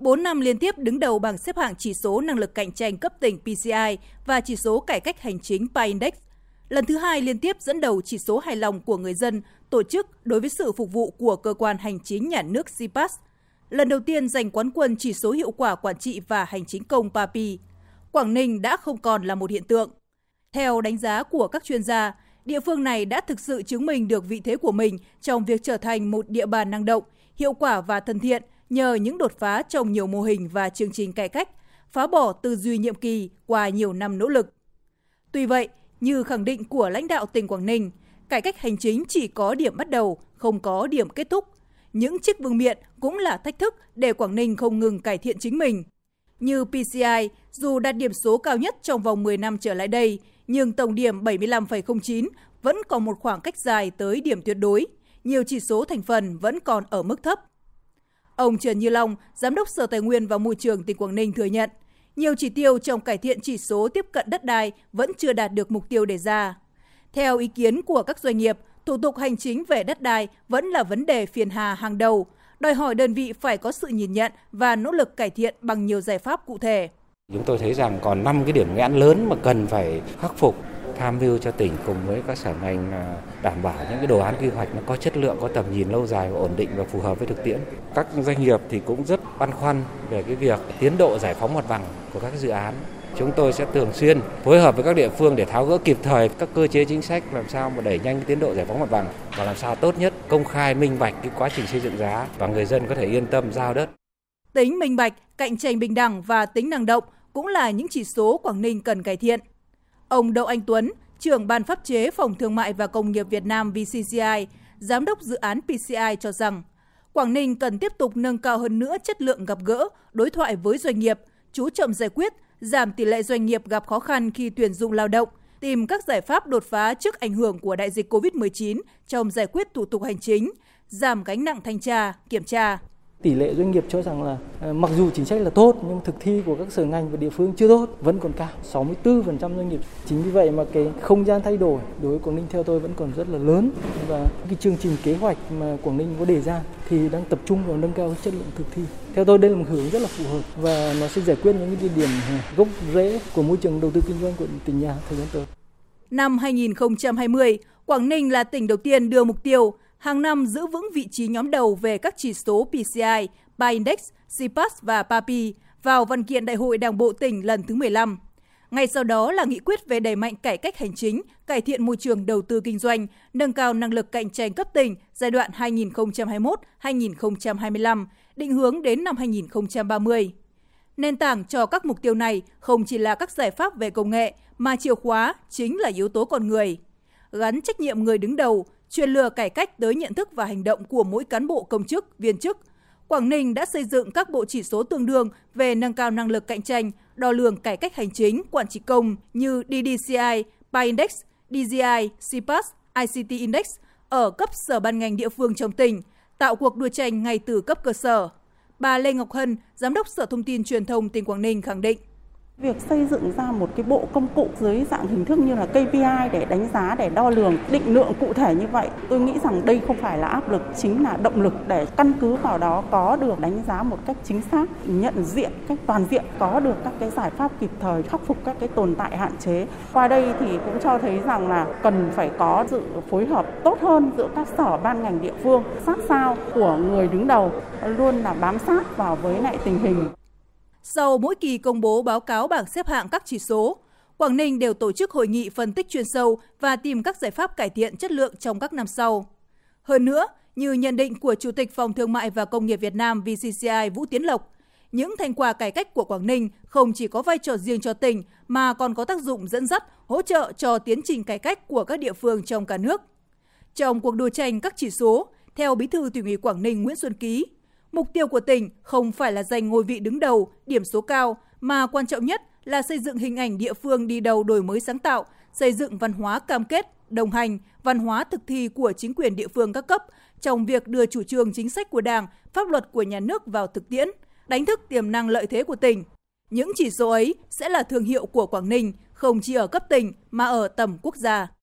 4 năm liên tiếp đứng đầu bảng xếp hạng chỉ số năng lực cạnh tranh cấp tỉnh PCI và chỉ số cải cách hành chính PI Index. Lần thứ hai liên tiếp dẫn đầu chỉ số hài lòng của người dân, tổ chức đối với sự phục vụ của cơ quan hành chính nhà nước CPAS. Lần đầu tiên giành quán quân chỉ số hiệu quả quản trị và hành chính công PAPI. Quảng Ninh đã không còn là một hiện tượng. Theo đánh giá của các chuyên gia, địa phương này đã thực sự chứng minh được vị thế của mình trong việc trở thành một địa bàn năng động, hiệu quả và thân thiện nhờ những đột phá trong nhiều mô hình và chương trình cải cách, phá bỏ tư duy nhiệm kỳ qua nhiều năm nỗ lực. Tuy vậy, như khẳng định của lãnh đạo tỉnh Quảng Ninh, cải cách hành chính chỉ có điểm bắt đầu, không có điểm kết thúc. Những chiếc vương miện cũng là thách thức để Quảng Ninh không ngừng cải thiện chính mình. Như PCI, dù đạt điểm số cao nhất trong vòng 10 năm trở lại đây, nhưng tổng điểm 75,09 vẫn còn một khoảng cách dài tới điểm tuyệt đối. Nhiều chỉ số thành phần vẫn còn ở mức thấp. Ông Trần Như Long, Giám đốc Sở Tài nguyên và Môi trường tỉnh Quảng Ninh thừa nhận, nhiều chỉ tiêu trong cải thiện chỉ số tiếp cận đất đai vẫn chưa đạt được mục tiêu đề ra. Theo ý kiến của các doanh nghiệp, thủ tục hành chính về đất đai vẫn là vấn đề phiền hà hàng đầu, đòi hỏi đơn vị phải có sự nhìn nhận và nỗ lực cải thiện bằng nhiều giải pháp cụ thể. Chúng tôi thấy rằng còn 5 cái điểm nghẽn lớn mà cần phải khắc phục tham mưu cho tỉnh cùng với các sở ngành à, đảm bảo những cái đồ án quy hoạch nó có chất lượng, có tầm nhìn lâu dài và ổn định và phù hợp với thực tiễn. Các doanh nghiệp thì cũng rất băn khoăn về cái việc tiến độ giải phóng mặt bằng của các dự án. Chúng tôi sẽ thường xuyên phối hợp với các địa phương để tháo gỡ kịp thời các cơ chế chính sách làm sao mà đẩy nhanh tiến độ giải phóng mặt bằng và làm sao tốt nhất công khai minh bạch cái quá trình xây dựng giá và người dân có thể yên tâm giao đất. Tính minh bạch, cạnh tranh bình đẳng và tính năng động cũng là những chỉ số Quảng Ninh cần cải thiện. Ông Đậu Anh Tuấn, trưởng ban pháp chế Phòng Thương mại và Công nghiệp Việt Nam VCCI, giám đốc dự án PCI cho rằng, Quảng Ninh cần tiếp tục nâng cao hơn nữa chất lượng gặp gỡ, đối thoại với doanh nghiệp, chú trọng giải quyết, giảm tỷ lệ doanh nghiệp gặp khó khăn khi tuyển dụng lao động, tìm các giải pháp đột phá trước ảnh hưởng của đại dịch COVID-19 trong giải quyết thủ tục hành chính, giảm gánh nặng thanh tra, kiểm tra. Tỷ lệ doanh nghiệp cho rằng là ờ, mặc dù chính sách là tốt nhưng thực thi của các sở ngành và địa phương chưa tốt, vẫn còn cao, 64% doanh nghiệp. Chính vì vậy mà cái không gian thay đổi đối với Quảng Ninh theo tôi vẫn còn rất là lớn và cái chương trình kế hoạch mà Quảng Ninh có đề ra thì đang tập trung vào nâng cao chất lượng thực thi. Theo tôi đây là một hướng rất là phù hợp và nó sẽ giải quyết những cái điểm ờ, gốc rễ của môi trường đầu tư kinh doanh của tỉnh nhà thời gian tới. Năm 2020, Quảng Ninh là tỉnh đầu tiên đưa mục tiêu hàng năm giữ vững vị trí nhóm đầu về các chỉ số PCI, PI Index, CPAS và PAPI vào văn kiện Đại hội Đảng bộ tỉnh lần thứ 15. Ngay sau đó là nghị quyết về đẩy mạnh cải cách hành chính, cải thiện môi trường đầu tư kinh doanh, nâng cao năng lực cạnh tranh cấp tỉnh giai đoạn 2021-2025, định hướng đến năm 2030. Nền tảng cho các mục tiêu này không chỉ là các giải pháp về công nghệ, mà chìa khóa chính là yếu tố con người. Gắn trách nhiệm người đứng đầu, truyền lừa cải cách tới nhận thức và hành động của mỗi cán bộ công chức, viên chức. Quảng Ninh đã xây dựng các bộ chỉ số tương đương về nâng cao năng lực cạnh tranh, đo lường cải cách hành chính, quản trị công như DDCI, PI Index, DGI, CPAS, ICT Index ở cấp sở ban ngành địa phương trong tỉnh, tạo cuộc đua tranh ngay từ cấp cơ sở. Bà Lê Ngọc Hân, Giám đốc Sở Thông tin Truyền thông tỉnh Quảng Ninh khẳng định. Việc xây dựng ra một cái bộ công cụ dưới dạng hình thức như là KPI để đánh giá, để đo lường, định lượng cụ thể như vậy, tôi nghĩ rằng đây không phải là áp lực, chính là động lực để căn cứ vào đó có được đánh giá một cách chính xác, nhận diện cách toàn diện, có được các cái giải pháp kịp thời khắc phục các cái tồn tại hạn chế. Qua đây thì cũng cho thấy rằng là cần phải có sự phối hợp tốt hơn giữa các sở ban ngành địa phương, sát sao của người đứng đầu luôn là bám sát vào với lại tình hình. Sau mỗi kỳ công bố báo cáo bảng xếp hạng các chỉ số, Quảng Ninh đều tổ chức hội nghị phân tích chuyên sâu và tìm các giải pháp cải thiện chất lượng trong các năm sau. Hơn nữa, như nhận định của Chủ tịch Phòng Thương mại và Công nghiệp Việt Nam VCCI Vũ Tiến Lộc, những thành quả cải cách của Quảng Ninh không chỉ có vai trò riêng cho tỉnh mà còn có tác dụng dẫn dắt, hỗ trợ cho tiến trình cải cách của các địa phương trong cả nước. Trong cuộc đua tranh các chỉ số, theo Bí thư tỉnh ủy Quảng Ninh Nguyễn Xuân Ký, Mục tiêu của tỉnh không phải là giành ngôi vị đứng đầu, điểm số cao, mà quan trọng nhất là xây dựng hình ảnh địa phương đi đầu đổi mới sáng tạo, xây dựng văn hóa cam kết, đồng hành, văn hóa thực thi của chính quyền địa phương các cấp trong việc đưa chủ trương chính sách của Đảng, pháp luật của nhà nước vào thực tiễn, đánh thức tiềm năng lợi thế của tỉnh. Những chỉ số ấy sẽ là thương hiệu của Quảng Ninh, không chỉ ở cấp tỉnh mà ở tầm quốc gia.